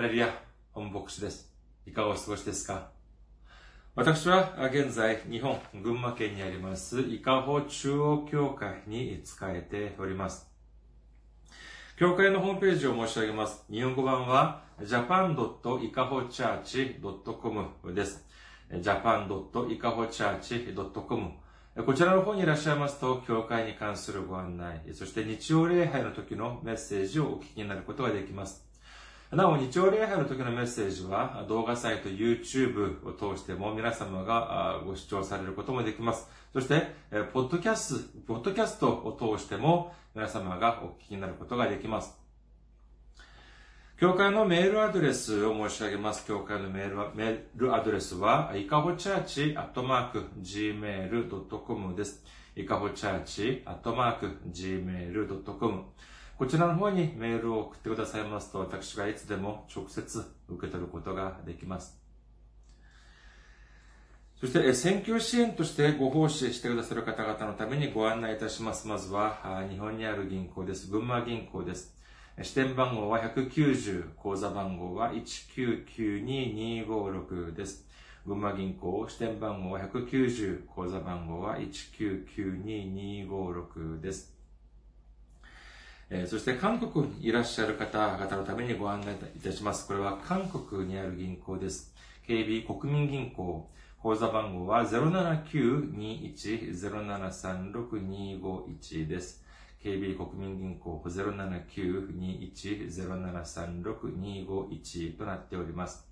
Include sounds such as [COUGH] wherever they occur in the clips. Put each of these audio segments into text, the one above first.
ハレルヤ、本牧師です。いかがお過ごしですか？私は現在、日本、群馬県にあります、伊香保中央教会に仕えております。教会のホームページを申し上げます。日本語版は japan.ikahochurch.com です。japan.ikahochurch.com こちらの方にいらっしゃいますと、教会に関するご案内、そして日曜礼拝の時のメッセージをお聞きになることができます。なお、日曜礼拝の時のメッセージは、動画サイト YouTube を通しても皆様がご視聴されることもできます。そして、ポッドキャスト、ポッドキャストを通しても皆様がお聞きになることができます。教会のメールアドレスを申し上げます。教会のメールメールアドレスは、いかほチャーチアットマーク gmail.com です。いかほチャーチアットマーク gmail.com こちらの方にメールを送ってくださいますと、私がいつでも直接受け取ることができます。そして、選挙支援としてご奉仕してくださる方々のためにご案内いたします。まずは、日本にある銀行です。群馬銀行です。支店番号は190、口座番号は1992256です。群馬銀行、支店番号は190、口座番号は1992256です。えー、そして韓国にいらっしゃる方々のためにご案内いたします。これは韓国にある銀行です。KB 国民銀行。口座番号は079-21-0736-251です。KB 国民銀行079-21-0736-251となっております。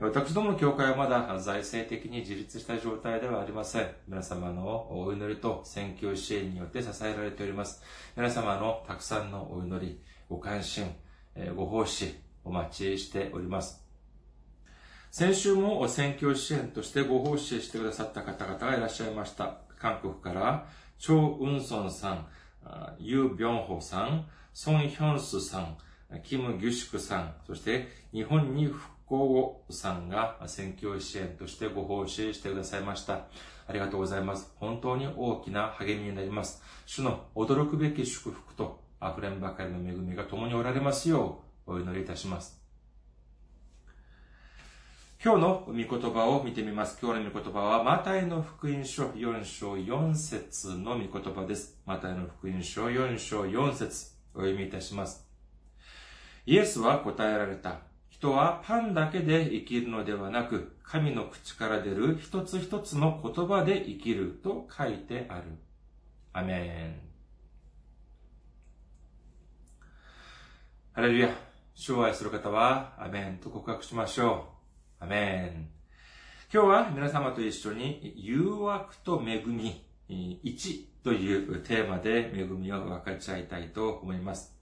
私どもの教会はまだ財政的に自立した状態ではありません。皆様のお祈りと選挙支援によって支えられております。皆様のたくさんのお祈り、ご関心、ご奉仕、お待ちしております。先週も選挙支援としてご奉仕してくださった方々がいらっしゃいました。韓国から、チョウ・ウンソンさん、ユー・ビョンホさん、ソン・ヒョンスさん、キム・ギュシクさん、そして日本に復興さんが選挙支援としてご奉仕してくださいました。ありがとうございます。本当に大きな励みになります。主の驚くべき祝福と溢れんばかりの恵みが共におられますようお祈りいたします。今日の御言葉を見てみます。今日の御言葉は、マタイの福音書4章4節の御言葉です。マタイの福音書4章4節お読みいたします。イエスは答えられた。人はパンだけで生きるのではなく、神の口から出る一つ一つの言葉で生きると書いてある。アメン。ハレルヤ。主を愛する方は、アメンと告白しましょう。アメン。今日は皆様と一緒に、誘惑と恵み1というテーマで恵みを分かち合いたいと思います。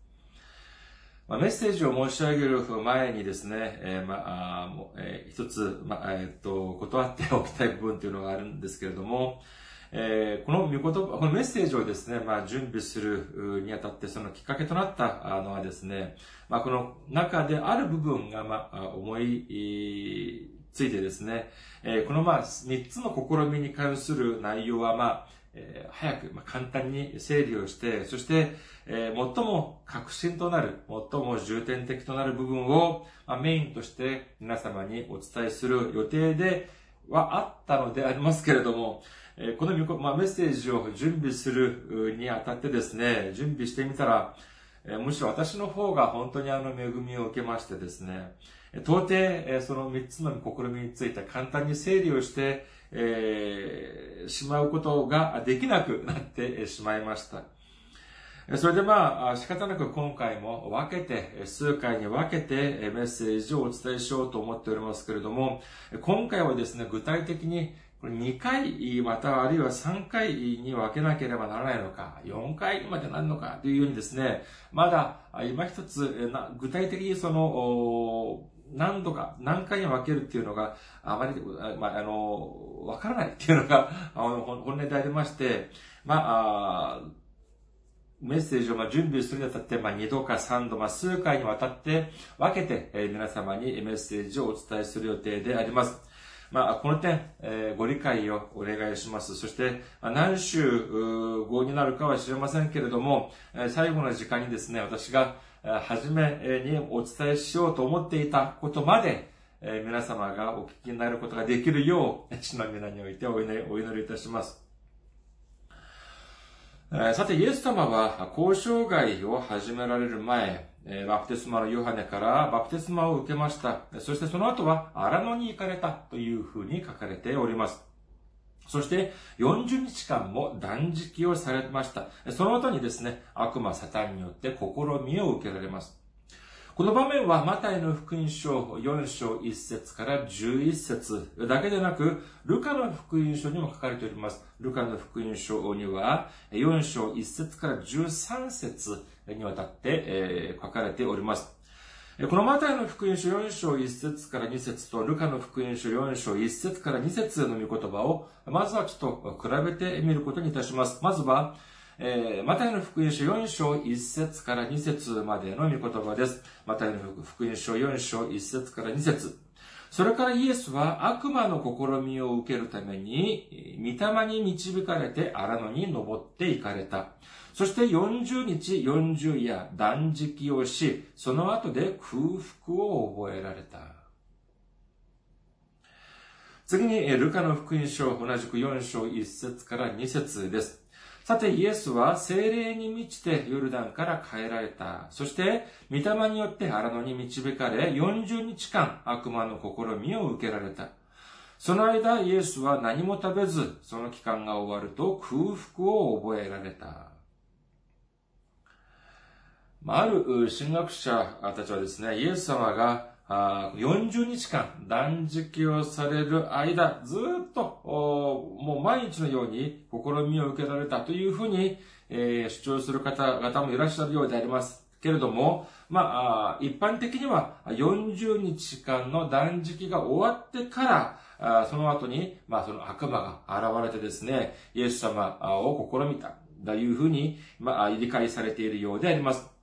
まあ、メッセージを申し上げる前にですね、えー、まあ、えー、一つ、まあ、えー、っと、断っておきたい部分というのがあるんですけれども、えー、この御言葉、このメッセージをですね、まあ、準備するにあたって、そのきっかけとなったのはですね、まあ、この中である部分が、まあ、思いついてですね、えー、このまあ、三つの試みに関する内容は、まあ、えー、早く、まあ、簡単に整理をして、そして、えー、最も革新となる、最も重点的となる部分を、まあ、メインとして皆様にお伝えする予定ではあったのでありますけれども、えー、この、まあ、メッセージを準備するにあたってですね、準備してみたら、えー、むしろ私の方が本当にあの恵みを受けましてですね、到底、えその三つの試みについて簡単に整理をして、えー、しまうことができなくなってしまいました。それでまあ、仕方なく今回も分けて、数回に分けてメッセージをお伝えしようと思っておりますけれども、今回はですね、具体的に2回、またあるいは3回に分けなければならないのか、4回までなるのかというようにですね、まだ今一つ具体的にその、何度か、何回に分けるっていうのが、あまり、まあ、あの、わからないっていうのが、[LAUGHS] あの、本音でありまして、まあ、あメッセージをま準備するにあたって、まあ、2度か3度、まあ、数回にわたって分けて、えー、皆様にメッセージをお伝えする予定であります。まあ、この点、えー、ご理解をお願いします。そして、まあ、何週後になるかは知りませんけれども、えー、最後の時間にですね、私が、初めにお伝えしようと思っていたことまで、皆様がお聞きになることができるよう、地の皆においてお祈りいたします。さて、イエス様は交渉外を始められる前、バプテスマのヨハネからバプテスマを受けました。そしてその後は荒野に行かれたというふうに書かれております。そして40日間も断食をされました。その後にですね、悪魔サタンによって試みを受けられます。この場面はマタイの福音書4章1節から11節だけでなく、ルカの福音書にも書かれております。ルカの福音書には4章1節から13節にわたって、え書かれております。このマタイの福音書4章1節から2節と、ルカの福音書4章1節から2節の御言葉を、まずはちょっと比べてみることにいたします。まずは、えー、マタイの福音書4章1節から2節までの御言葉です。マタイの福音書4章1節から2節それからイエスは悪魔の試みを受けるために、御霊に導かれて荒野に登って行かれた。そして40日40夜断食をし、その後で空腹を覚えられた。次に、ルカの福音書、同じく4章1節から2節です。さて、イエスは精霊に満ちてヨルダンから帰られた。そして、御霊によって荒野に導かれ、40日間悪魔の試みを受けられた。その間、イエスは何も食べず、その期間が終わると空腹を覚えられた。ある神学者たちはですね、イエス様が40日間断食をされる間、ずっと、もう毎日のように試みを受けられたというふうに、え主張する方々もいらっしゃるようであります。けれども、まあ、一般的には40日間の断食が終わってから、その後に、まあ、その悪魔が現れてですね、イエス様を試みた、というふうに、まあ、理解されているようであります。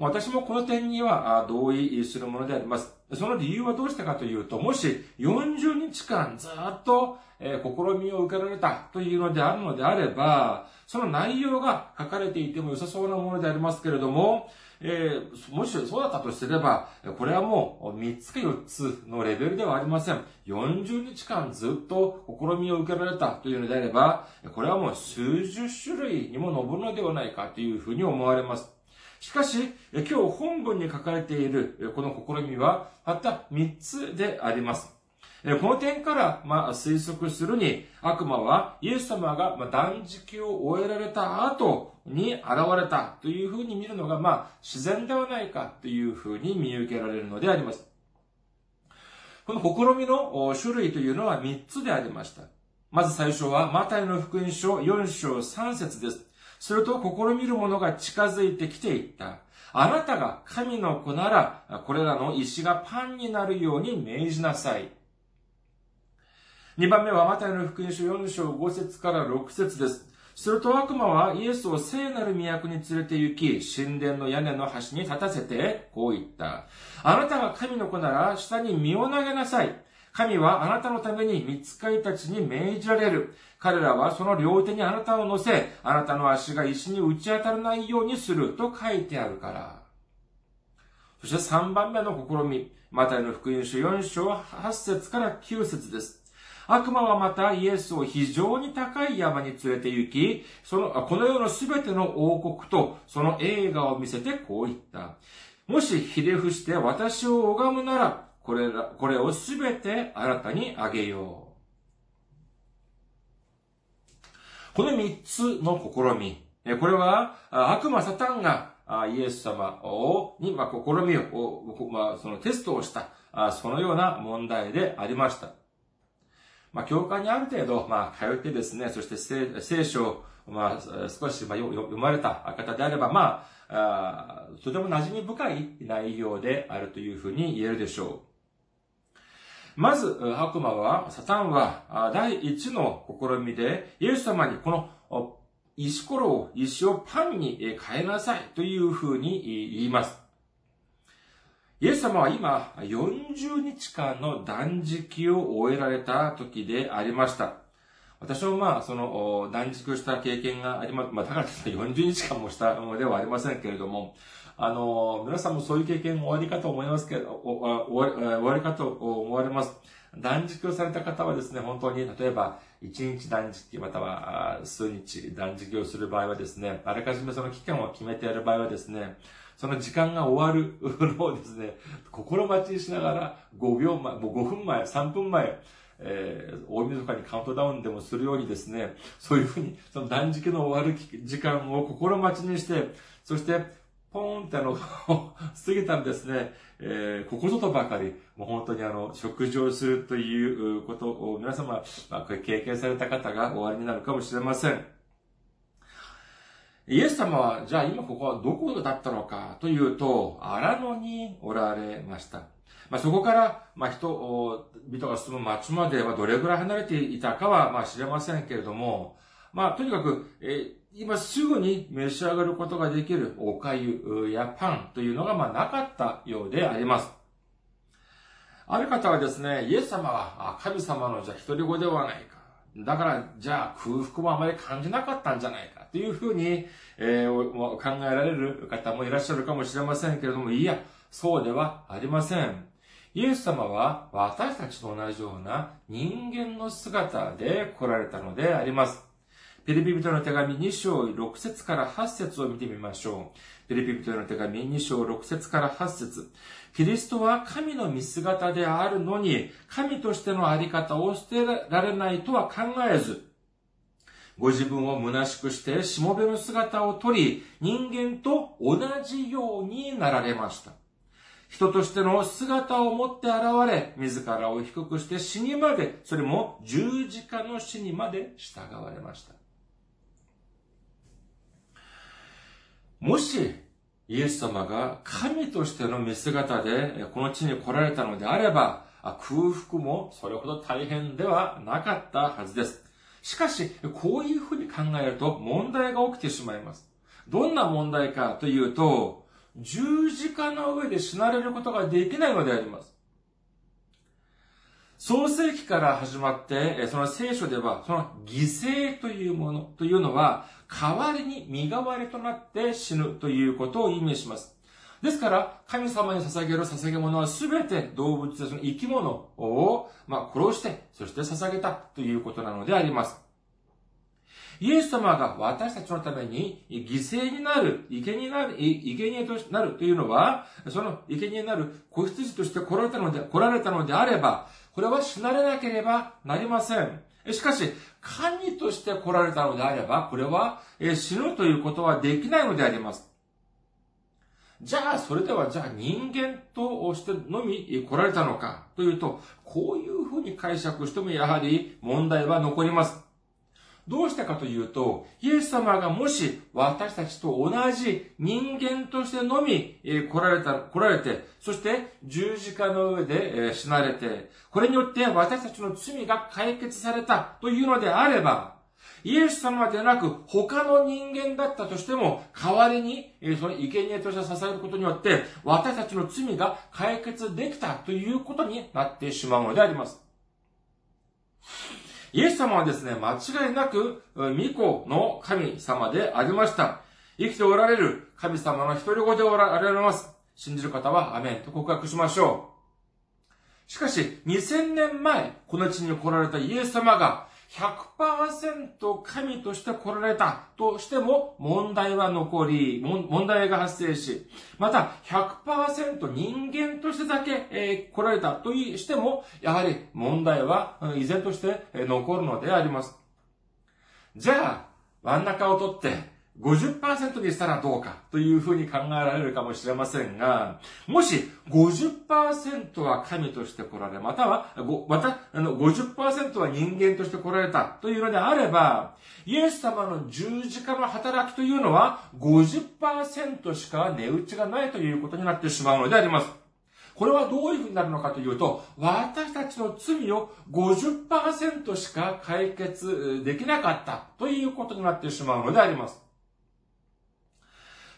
私もこの点には同意するものであります。その理由はどうしたかというと、もし40日間ずっと、え試みを受けられたというのであるのであれば、その内容が書かれていても良さそうなものでありますけれども、えー、もしそうだったとすれば、これはもう3つか4つのレベルではありません。40日間ずっと試みを受けられたというのであれば、これはもう数十種類にも上るのではないかというふうに思われます。しかし、今日本文に書かれているこの試みは、たった3つであります。この点から、まあ、推測するに、悪魔はイエス様が断食を終えられた後に現れたというふうに見るのが、まあ、自然ではないかというふうに見受けられるのであります。この試みの種類というのは3つでありました。まず最初は、マタイの福音書4章3節です。すると、試みる者が近づいてきていった。あなたが神の子なら、これらの石がパンになるように命じなさい。二番目は、マタイの福音書4章5節から6節です。すると悪魔はイエスを聖なる都に連れて行き、神殿の屋根の端に立たせて、こう言った。あなたが神の子なら、下に身を投げなさい。神はあなたのために見つかりたちに命じられる。彼らはその両手にあなたを乗せ、あなたの足が石に打ち当たらないようにすると書いてあるから。そして3番目の試み。マタイの福音書4章8節から9節です。悪魔はまたイエスを非常に高い山に連れて行き、その、この世のすべての王国とその映画を見せてこう言った。もしひれ伏して私を拝むなら、これら、これをすべて新たにあげよう。この三つの試み。これは、悪魔サタンがイエス様を、に、まあ、試みを、まあ、そのテストをした、そのような問題でありました。まあ、教会にある程度、まあ、通ってですね、そして聖書を、まあ、少し、まあ、読まれた方であれば、まあ、あとても馴染み深い内容であるというふうに言えるでしょう。まず、悪魔は、サタンは、第一の試みで、イエス様にこの石ころを、石をパンに変えなさいというふうに言います。イエス様は今、40日間の断食を終えられた時でありました。私はまあ、その、断食した経験があります。まあ、だからですね、40日間もしたのではありませんけれども、あの、皆さんもそういう経験終わりかと思いますけど、終わり終わりかと思われます。断食をされた方はですね、本当に、例えば、1日断食、または数日断食をする場合はですね、あらかじめその期間を決めてやる場合はですね、その時間が終わるのをですね、心待ちにしながら5秒前、もう5分前、3分前、えー、大晦日にカウントダウンでもするようにですね、そういうふうに、その断食の終わる時間を心待ちにして、そして、ポーンってあの、[LAUGHS] 過ぎたらですね、えー、ここぞとばかり、もう本当にあの、食事をするということを皆様、まあ、経験された方が終わりになるかもしれません。イエス様は、じゃあ今ここはどこだったのかというと、荒野におられました。まあ、そこから、まあ、人、人が住む町まではどれぐらい離れていたかは、まあ、知れませんけれども、まあ、とにかく、え今すぐに召し上がることができるおかゆやパンというのが、まあ、なかったようであります。ある方はですね、イエス様は神様のじゃ一人子ではないか。だから、じゃあ空腹もあまり感じなかったんじゃないかというふうに、えー、考えられる方もいらっしゃるかもしれませんけれども、いや、そうではありません。イエス様は私たちと同じような人間の姿で来られたのであります。ピリピ人の手紙2章6節から8節を見てみましょう。ピリピ人の手紙2章6節から8節キリストは神の見姿であるのに、神としてのあり方を捨てられないとは考えず、ご自分を虚しくしてしもべの姿をとり、人間と同じようになられました。人としての姿を持って現れ、自らを低くして死にまで、それも十字架の死にまで従われました。もし、イエス様が神としての見姿でこの地に来られたのであれば、空腹もそれほど大変ではなかったはずです。しかし、こういうふうに考えると問題が起きてしまいます。どんな問題かというと、十字架の上で死なれることができないのであります。創世記から始まって、その聖書では、その犠牲というものというのは、代わりに身代わりとなって死ぬということを意味します。ですから、神様に捧げる捧げ物はすべて動物やその生き物を、まあ、殺して、そして捧げたということなのであります。イエス様が私たちのために犠牲になる、生贄になる、生贄となるというのは、その生贄になる子羊として来られたので、来られたのであれば、これは死なれなければなりません。しかし、神として来られたのであれば、これは死ぬということはできないのであります。じゃあ、それでは、じゃあ人間としてのみ来られたのかというと、こういうふうに解釈してもやはり問題は残ります。どうしたかというと、イエス様がもし私たちと同じ人間としてのみ来られた、来られて、そして十字架の上で死なれて、これによって私たちの罪が解決されたというのであれば、イエス様でなく他の人間だったとしても、代わりに、その生贄として支えることによって、私たちの罪が解決できたということになってしまうのであります。イエス様はですね、間違いなく、巫女の神様でありました。生きておられる神様の一人子でおられます。信じる方はアメンと告白しましょう。しかし、2000年前、この地に来られたイエス様が、100%神として来られたとしても問題は残り、問題が発生し、また100%人間としてだけ、え来られたとしても、やはり問題は依然として残るのであります。じゃあ、真ん中を取って、50%にしたらどうかというふうに考えられるかもしれませんが、もし50%は神として来られ、または、また、あの、50%は人間として来られたというのであれば、イエス様の十字架の働きというのは50%しか値打ちがないということになってしまうのであります。これはどういうふうになるのかというと、私たちの罪を50%しか解決できなかったということになってしまうのであります。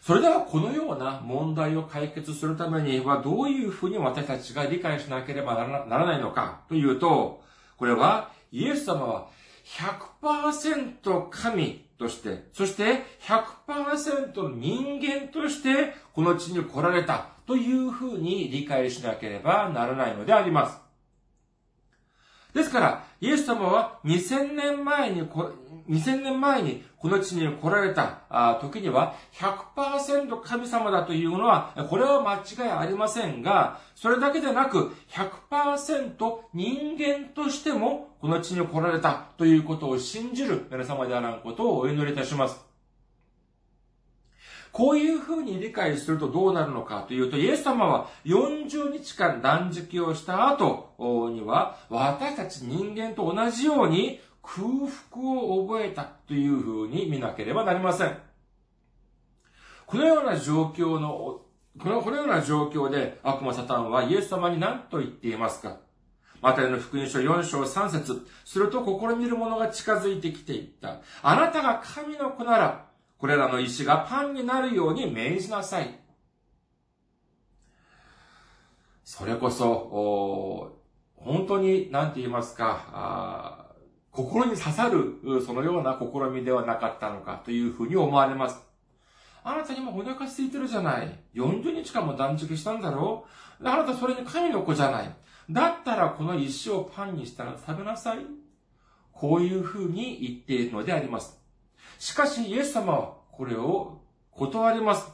それではこのような問題を解決するためにはどういうふうに私たちが理解しなければならないのかというと、これはイエス様は100%神として、そして100%人間としてこの地に来られたというふうに理解しなければならないのであります。ですから、イエス様は2000年前に、2000年前にこの地に来られた時には100%神様だというのは、これは間違いありませんが、それだけでなく100%人間としてもこの地に来られたということを信じる皆様であらんことをお祈りいたします。こういうふうに理解するとどうなるのかというと、イエス様は40日間断食をした後には、私たち人間と同じように空腹を覚えたというふうに見なければなりません。このような状況の、このこのような状況で悪魔サタンはイエス様に何と言っていますか？マタイの福音書4章3節すると試みる者が近づいてきていった。あなたが神の子なら、これらの石がパンになるように命じなさい。それこそ、本当に、なんて言いますか、心に刺さる、そのような試みではなかったのかというふうに思われます。あなた今お腹空いてるじゃない。40日間も断食したんだろうあなたそれに神の子じゃない。だったらこの石をパンにしたら食べなさい。こういうふうに言っているのであります。しかし、イエス様はこれを断ります。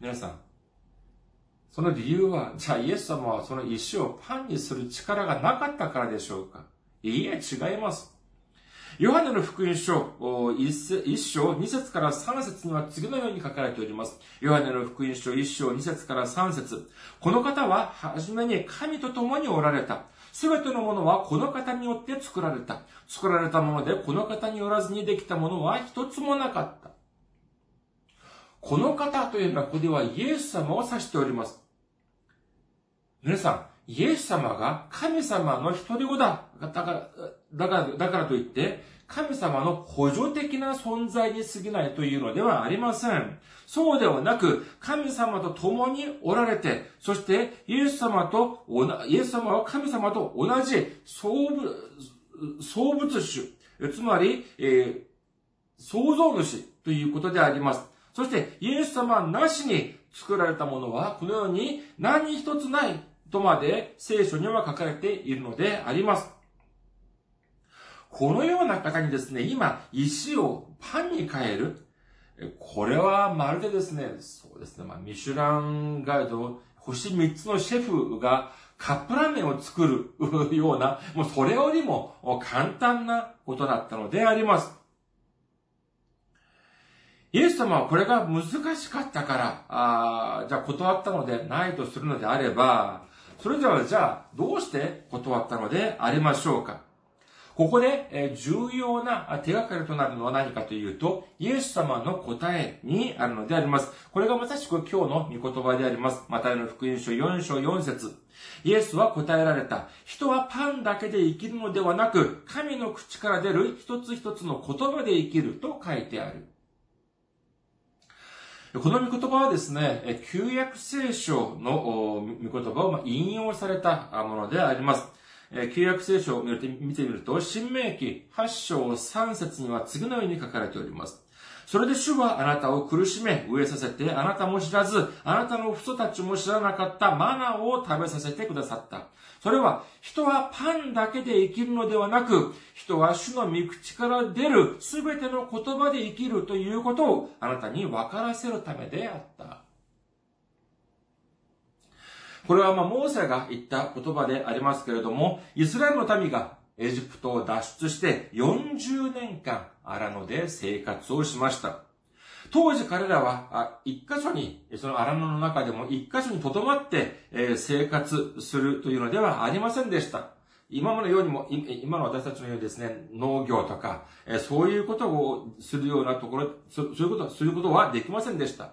皆さん、その理由は、じゃあイエス様はその石をパンにする力がなかったからでしょうか？いいえ、違います。ヨハネの福音書1章2節から3節には次のように書かれております。ヨハネの福音書1章2節から3節この方は初めに神と共におられた。すべてのものはこの方によって作られた。作られたものでこの方によらずにできたものは一つもなかった。この方というのはここではイエス様を指しております。皆さん、イエス様が神様の一人子だ。だから、だから、だからといって、神様の補助的な存在に過ぎないというのではありません。そうではなく、神様と共におられて、そしてイエス様と、イエス様は神様と同じ創物、創物主、つまり、えー、創造主ということであります。そして、イエス様なしに作られたものは、このように何一つないとまで聖書には書かれているのであります。このような方にですね、今、石をパンに変える。これはまるでですね、そうですね、まあ、ミシュランガイド、星3つのシェフがカップラーメンを作る [LAUGHS] ような、もうそれよりも簡単なことだったのであります。イエス様はこれが難しかったから、あじゃあ断ったのでないとするのであれば、それではじゃあどうして断ったのでありましょうか？ここで重要な手がかりとなるのは何かというと、イエス様の答えにあるのであります。これがまさしく今日の御言葉であります。マタイの福音書4章4節イエスは答えられた。人はパンだけで生きるのではなく、神の口から出る一つ一つの言葉で生きると書いてある。この御言葉はですね、旧約聖書の御言葉を引用されたものであります。旧約聖書を見てみると、新明記8章3節には次のように書かれております。それで主はあなたを苦しめ、飢えさせて、あなたも知らず、あなたの父祖たちも知らなかったマナーを食べさせてくださった。それは、人はパンだけで生きるのではなく、人は主の御口から出るすべての言葉で生きるということをあなたに分からせるためであった。これはまあ、モーセが言った言葉でありますけれども、イスラエルの民がエジプトを脱出して40年間荒野で生活をしました。当時彼らは、一箇所に、その荒野の中でも一箇所に留まって、生活するというのではありませんでした。今のようにも、今の私たちのようにですね、農業とか、そういうことをするようなところ、そういうこと、することはできませんでした。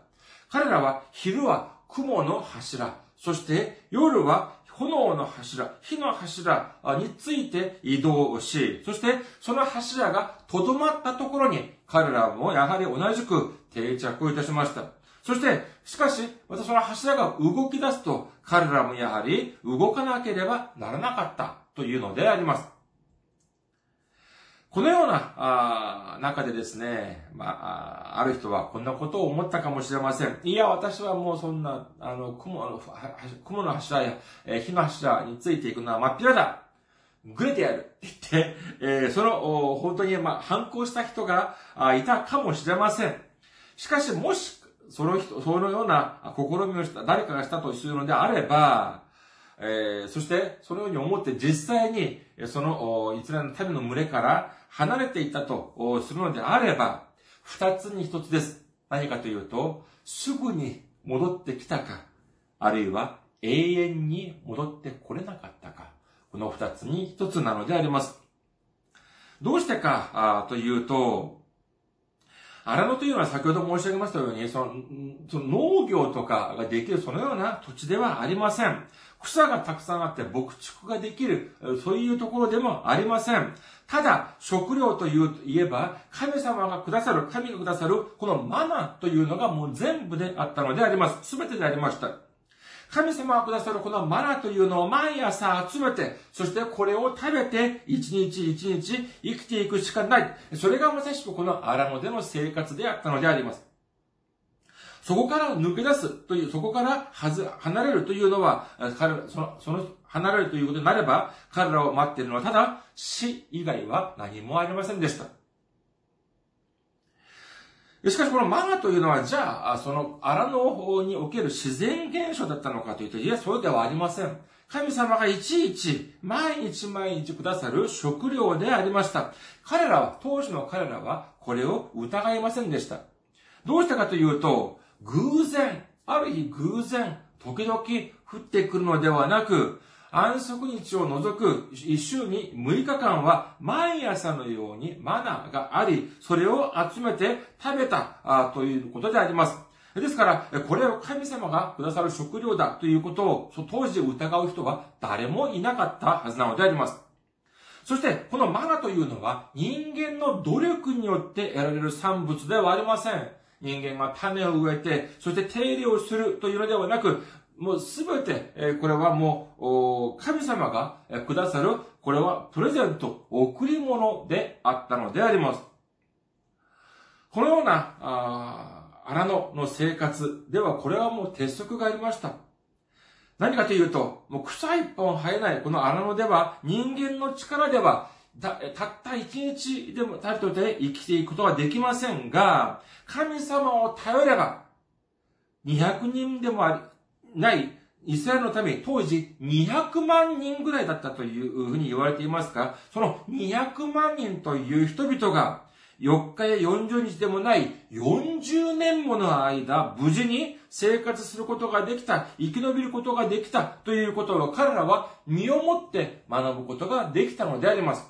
彼らは昼は雲の柱、そして夜は炎の柱、火の柱について移動し、そしてその柱がとどまったところに彼らもやはり同じく定着いたしました。そして、しかし、またその柱が動き出すと、彼らもやはり動かなければならなかったというのであります。このような、あ中でですね、まあ、ある人はこんなことを思ったかもしれません。いや、私はもうそんな、あの、雲の、雲の柱や、えー、火の柱についていくのは真っ平だ。ぐれてやるって言って、えー、その、本当に、まあ、反抗した人があいたかもしれません。しかし、もし、その人、そのような試みをした、誰かがしたとするのであれば、えー、そして、そのように思って実際に、その、イスラエルの民の群れから離れていたとするのであれば、二つに一つです。何かというと、すぐに戻ってきたか、あるいは永遠に戻ってこれなかったか、この二つに一つなのであります。どうしてかというと、荒野というのは先ほど申し上げましたように、その、その農業とかができるそのような土地ではありません。草がたくさんあって牧畜ができる、そういうところでもありません。ただ、食料という言えば、神様がくださる、神がくださる、このマナというのがもう全部であったのであります。全てでありました。神様がくださるこのマナというのを毎朝集めて、そしてこれを食べて、一日一日生きていくしかない。それがまさしくこのアラノでの生活であったのであります。そこから抜け出すという、そこからはず離れるというのは、彼その、その、離れるということになれば、彼らを待っているのはただ死以外は何もありませんでした。しかしこのマガというのは、じゃあ、その荒の方における自然現象だったのかというと、いや、そうではありません。神様がいちいち、毎日毎日くださる食料でありました。彼らは、当時の彼らは、これを疑いませんでした。どうしたかというと、偶然、ある日偶然、時々降ってくるのではなく、安息日を除く一週に6日間は毎朝のようにマナーがあり、それを集めて食べたということであります。ですから、これを神様がくださる食料だということを当時疑う人は誰もいなかったはずなのであります。そして、このマナというのは人間の努力によって得られる産物ではありません。人間が種を植えて、そして手入れをするというのではなく、もうすべて、えこれはもう、神様がくださる、これはプレゼント、贈り物であったのであります。このような、あ荒野の生活では、これはもう鉄則がありました。何かというと、もう草一本生えないこの荒野では、人間の力では、たたった一日でもたりとて生きていくことはできませんが、神様を頼れば、200人でもあり、ないイスラエルの民、当時200万人ぐらいだったというふうに言われていますが、その200万人という人々が、4日や40日でもない40年もの間、無事に生活することができた、生き延びることができたということを彼らは身をもって学ぶことができたのであります。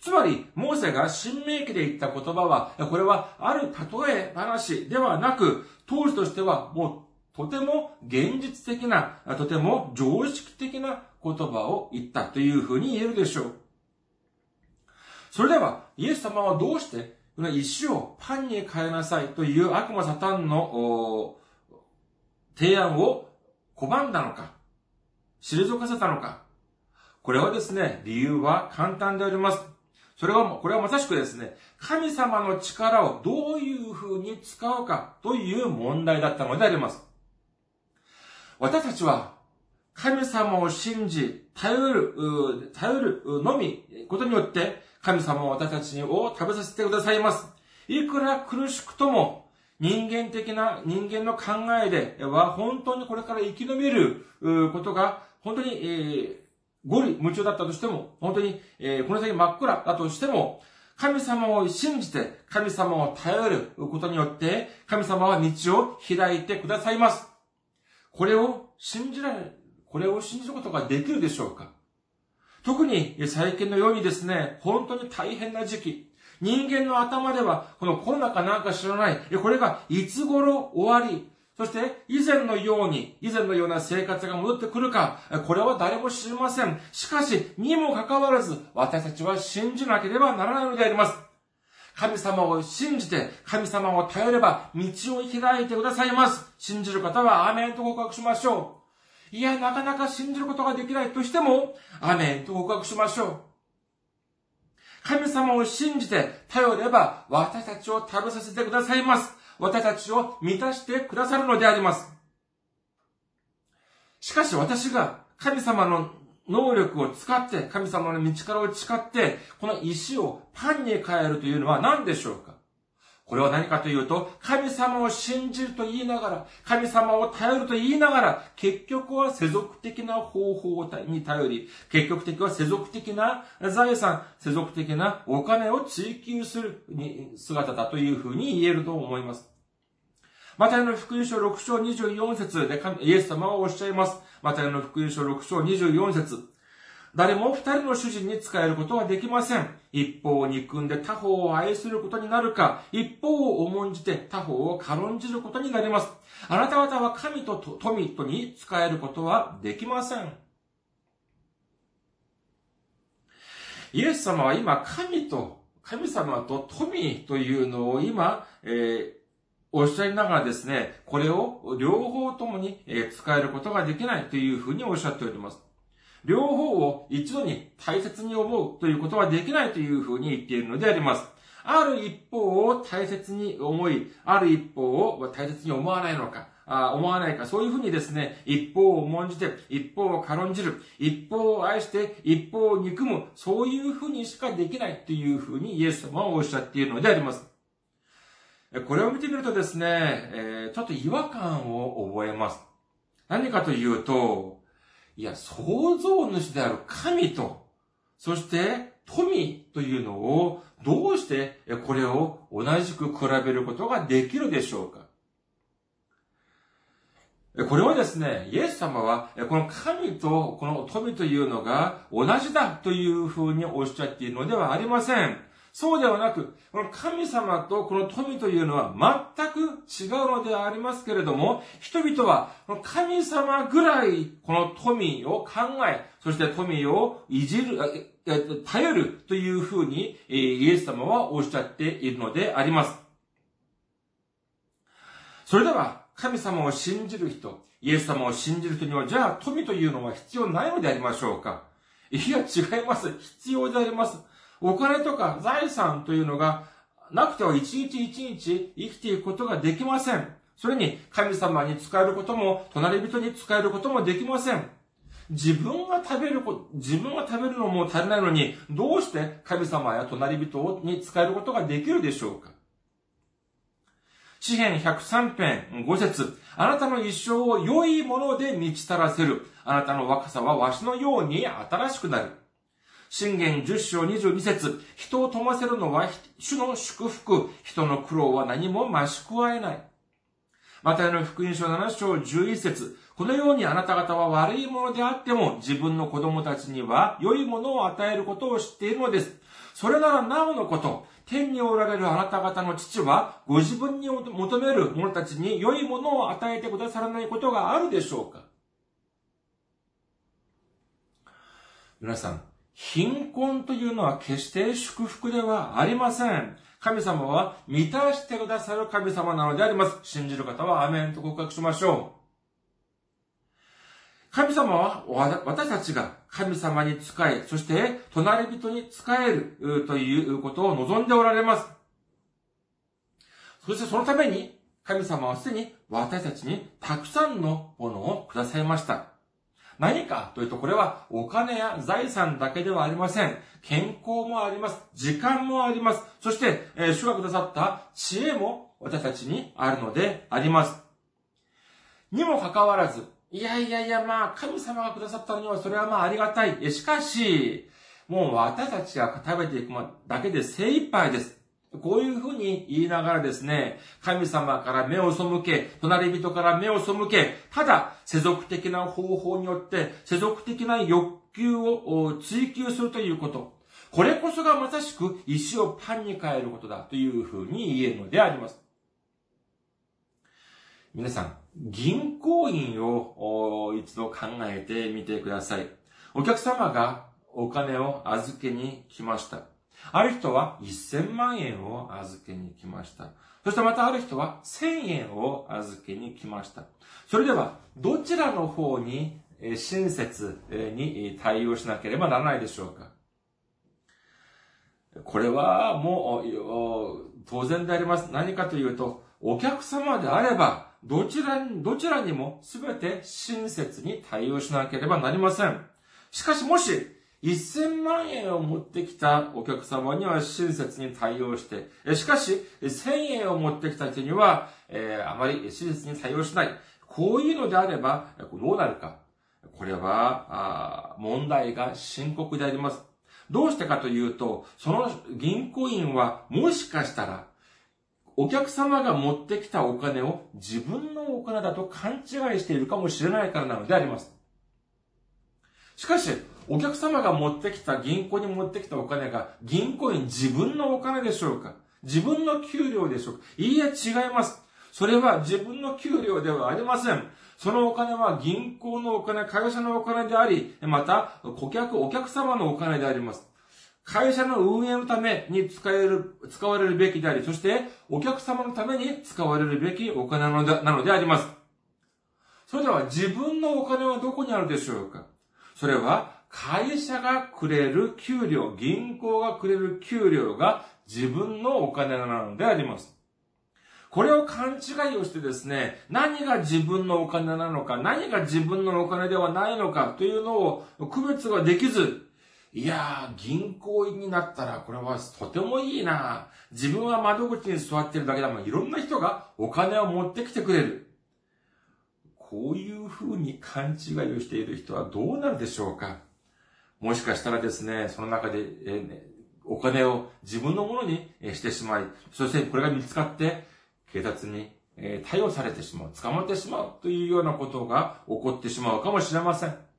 つまり、モーセが新明記で言った言葉は、これはある例え話ではなく、当時としてはもうとても現実的な、とても常識的な言葉を言ったというふうに言えるでしょう。それでは、イエス様はどうして、この石をパンに変えなさいという悪魔サタンの提案を拒んだのか、退かせたのか。これはですね、理由は簡単であります。それは、これはまさしくですね、神様の力をどういうふうに使うかという問題だったのであります。私たちは神様を信じ、頼る、頼るのみ、ことによって、神様を私たちを食べさせてくださいます。いくら苦しくとも、人間的な人間の考えでは、本当にこれから生き延びることが、本当に、えー、ゴリ夢中だったとしても、本当に、えー、この先真っ暗だとしても、神様を信じて、神様を頼ることによって、神様は道を開いてくださいます。これを信じられ、これを信じることができるでしょうか？特に最近のようにですね、本当に大変な時期、人間の頭では、このコロナかなんか知らない、これがいつ頃終わり、そして以前のように、以前のような生活が戻ってくるか、これは誰も知りません。しかし、にもかかわらず、私たちは信じなければならないのであります。神様を信じて、神様を頼れば道を開いてくださいます。信じる方はアメンと告白しましょう。いや、なかなか信じることができないとしても、アメンと告白しましょう。神様を信じて頼れば私たちを食べさせてくださいます。私たちを満たしてくださるのであります。しかし私が神様の能力を使って、神様の道からを誓って、この石をパンに変えるというのは何でしょうか？これは何かというと、神様を信じると言いながら、神様を頼ると言いながら、結局は世俗的な方法に頼り、結局的は世俗的な財産、世俗的なお金を追求する姿だというふうに言えると思います。マタイの福音書6章24節でイエス様はおっしゃいます。マタイの福音書6章24節誰も二人の主人に使えることはできません。一方を憎んで他方を愛することになるか、一方を重んじて他方を軽んじることになります。あなた方は神と富とに使えることはできません。イエス様は今、神と、神様と富というのを今、えー、おっしゃいながらですね、これを両方ともに使えることができないというふうにおっしゃっております。両方を一度に大切に思うということはできないというふうに言っているのであります。ある一方を大切に思い、ある一方を大切に思わないのか、あ思わないか、そういうふうにですね、一方を重んじて、一方を軽んじる、一方を愛して、一方を憎む、そういうふうにしかできないというふうにイエス様はおっしゃっているのであります。これを見てみるとですね、えー、ちょっと違和感を覚えます。何かというと、いや、創造主である神と、そして富というのをどうしてこれを同じく比べることができるでしょうか？これはですね、イエス様は、この神とこの富というのが同じだというふうにおっしゃっているのではありません。そうではなく、この神様とこの富というのは全く違うのでありますけれども、人々は神様ぐらいこの富を考え、そして富をいじる、頼るというふうにイエス様はおっしゃっているのであります。それでは、神様を信じる人、イエス様を信じる人には、じゃあ富というのは必要ないのでありましょうか？いや、違います。必要であります。お金とか財産というのがなくては一日一日生きていくことができません。それに神様に使えることも、隣人に使えることもできません。自分が食べること、自分が食べるのも足りないのに、どうして神様や隣人に使えることができるでしょうか詩編103編5節あなたの一生を良いもので満ち足らせる。あなたの若さはわしのように新しくなる。信玄10章22節人を富ませるのは主の祝福。人の苦労は何も増し加えない。またの福音書7章11節このようにあなた方は悪いものであっても自分の子供たちには良いものを与えることを知っているのです。それならなおのこと、天におられるあなた方の父は、ご自分に求める者たちに良いものを与えてくださらないことがあるでしょうか皆さん、貧困というのは決して祝福ではありません。神様は満たしてくださる神様なのであります。信じる方はアメンと告白しましょう。神様は私たちが神様に仕え、そして隣人に仕えるということを望んでおられます。そしてそのために神様はすでに私たちにたくさんのものをくださいました。何かというと、これはお金や財産だけではありません。健康もあります。時間もあります。そして、えー、主がくださった知恵も私たちにあるのであります。にもかかわらず、いやいやいや、まあ、神様がくださったのにはそれはまあありがたい。しかし、もう私たちが食べていくだけで精一杯です。こういうふうに言いながらですね、神様から目を背け、隣人から目を背け、ただ世俗的な方法によって世俗的な欲求を追求するということ。これこそがまさしく石をパンに変えることだというふうに言えるのであります。皆さん、銀行員を一度考えてみてください。お客様がお金を預けに来ました。ある人は1000万円を預けに来ました。そしてまたある人は1000円を預けに来ました。それでは、どちらの方に親切に対応しなければならないでしょうかこれはもう、当然であります。何かというと、お客様であれば、どちらに、どちらにも全て親切に対応しなければなりません。しかしもし、1000万円を持ってきたお客様には親切に対応して、しかし、1000円を持ってきた人には、えー、あまり親切に対応しない。こういうのであれば、どうなるか。これは、問題が深刻であります。どうしてかというと、その銀行員はもしかしたら、お客様が持ってきたお金を自分のお金だと勘違いしているかもしれないからなのであります。しかし、お客様が持ってきた、銀行に持ってきたお金が、銀行員自分のお金でしょうか？自分の給料でしょうか？いいえ、違います。それは自分の給料ではありません。そのお金は銀行のお金、会社のお金であり、また、顧客、お客様のお金であります。会社の運営のために使える、使われるべきであり、そしてお客様のために使われるべきお金なのでなのであります。それでは自分のお金はどこにあるでしょうか？それは会社がくれる給料、銀行がくれる給料が自分のお金なのであります。これを勘違いをしてですね、何が自分のお金なのか、何が自分のお金ではないのかというのを区別ができず、いやー、銀行員になったらこれはとてもいいな自分は窓口に座ってるだけだもん。いろんな人がお金を持ってきてくれる。こういう風に勘違いをしている人はどうなるでしょうかもしかしたらですね、その中で、えーね、お金を自分のものにしてしまい、そしてこれが見つかって、警察にえ対応されてしまう、捕まってしまうというようなことが起こってしまうかもしれません。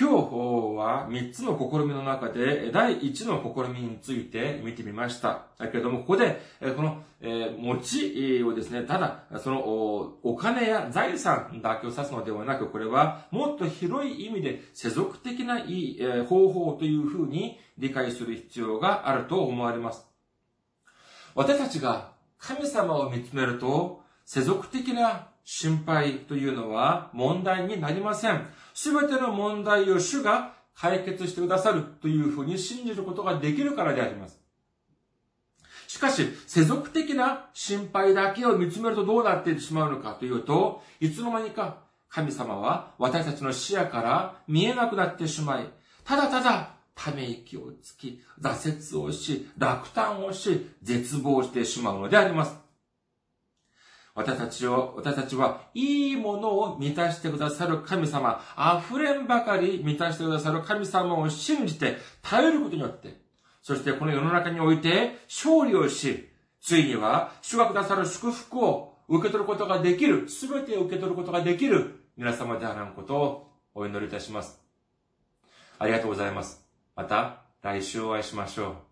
今日は3つの試みの中で、第1の試みについて見てみました。だけれども、ここで、この、え持ちをですね、ただ、その、お金や財産だけを指すのではなく、これは、もっと広い意味で世俗的ないい方法というふうに理解する必要があると思われます。私たちが神様を見つめると、世俗的な心配というのは問題になりません。すべての問題を主が解決してくださるというふうに信じることができるからであります。しかし、世俗的な心配だけを見つめるとどうなってしまうのかというと、いつの間にか神様は私たちの視野から見えなくなってしまい、ただただため息をつき、挫折をし、落胆をし、絶望してしまうのであります。私たちを、私たちはいいものを満たしてくださる神様、溢れんばかり満たしてくださる神様を信じて頼ることによって、そしてこの世の中において勝利をし、ついには主がくださる祝福を受け取ることができる、すべてを受け取ることができる皆様であらんことをお祈りいたします。ありがとうございます。また来週お会いしましょう。